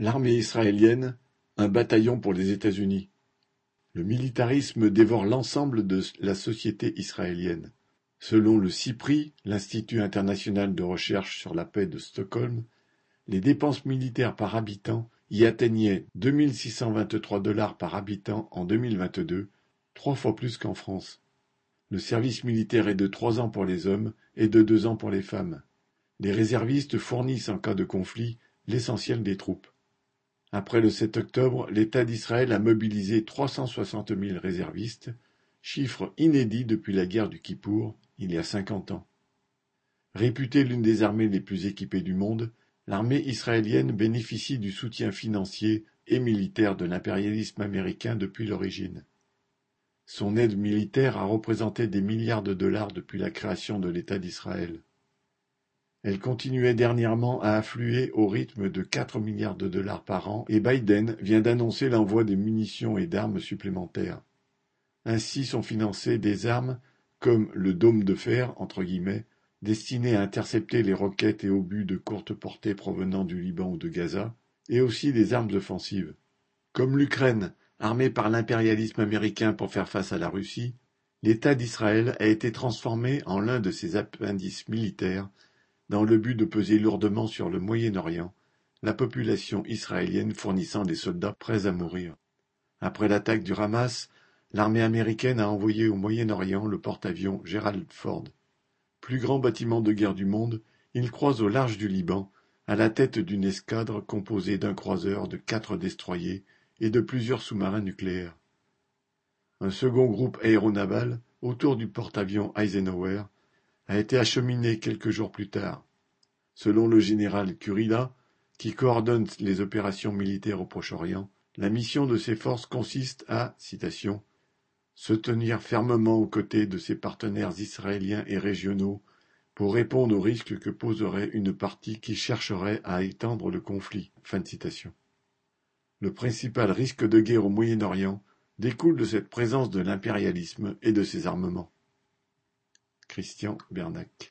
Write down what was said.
L'armée israélienne, un bataillon pour les États-Unis. Le militarisme dévore l'ensemble de la société israélienne. Selon le CIPRI, l'Institut international de recherche sur la paix de Stockholm, les dépenses militaires par habitant y atteignaient 2623 dollars par habitant en 2022, trois fois plus qu'en France. Le service militaire est de trois ans pour les hommes et de deux ans pour les femmes. Les réservistes fournissent en cas de conflit l'essentiel des troupes. Après le 7 octobre, l'État d'Israël a mobilisé 360 000 réservistes, chiffre inédit depuis la guerre du Kippour, il y a cinquante ans. Réputée l'une des armées les plus équipées du monde, l'armée israélienne bénéficie du soutien financier et militaire de l'impérialisme américain depuis l'origine. Son aide militaire a représenté des milliards de dollars depuis la création de l'État d'Israël. Elle continuait dernièrement à affluer au rythme de quatre milliards de dollars par an et Biden vient d'annoncer l'envoi des munitions et d'armes supplémentaires. Ainsi sont financées des armes comme le dôme de fer entre guillemets destiné à intercepter les roquettes et obus de courte portée provenant du Liban ou de Gaza, et aussi des armes offensives. Comme l'Ukraine, armée par l'impérialisme américain pour faire face à la Russie, l'État d'Israël a été transformé en l'un de ses appendices militaires dans le but de peser lourdement sur le Moyen-Orient, la population israélienne fournissant des soldats prêts à mourir. Après l'attaque du Hamas, l'armée américaine a envoyé au Moyen-Orient le porte-avions Gerald Ford. Plus grand bâtiment de guerre du monde, il croise au large du Liban, à la tête d'une escadre composée d'un croiseur, de quatre destroyers et de plusieurs sous-marins nucléaires. Un second groupe aéronaval, autour du porte-avions Eisenhower, a été acheminé quelques jours plus tard. Selon le général Kurila, qui coordonne les opérations militaires au Proche-Orient, la mission de ces forces consiste à se tenir fermement aux côtés de ses partenaires israéliens et régionaux pour répondre aux risques que poserait une partie qui chercherait à étendre le conflit. Le principal risque de guerre au Moyen-Orient découle de cette présence de l'impérialisme et de ses armements. Christian Bernac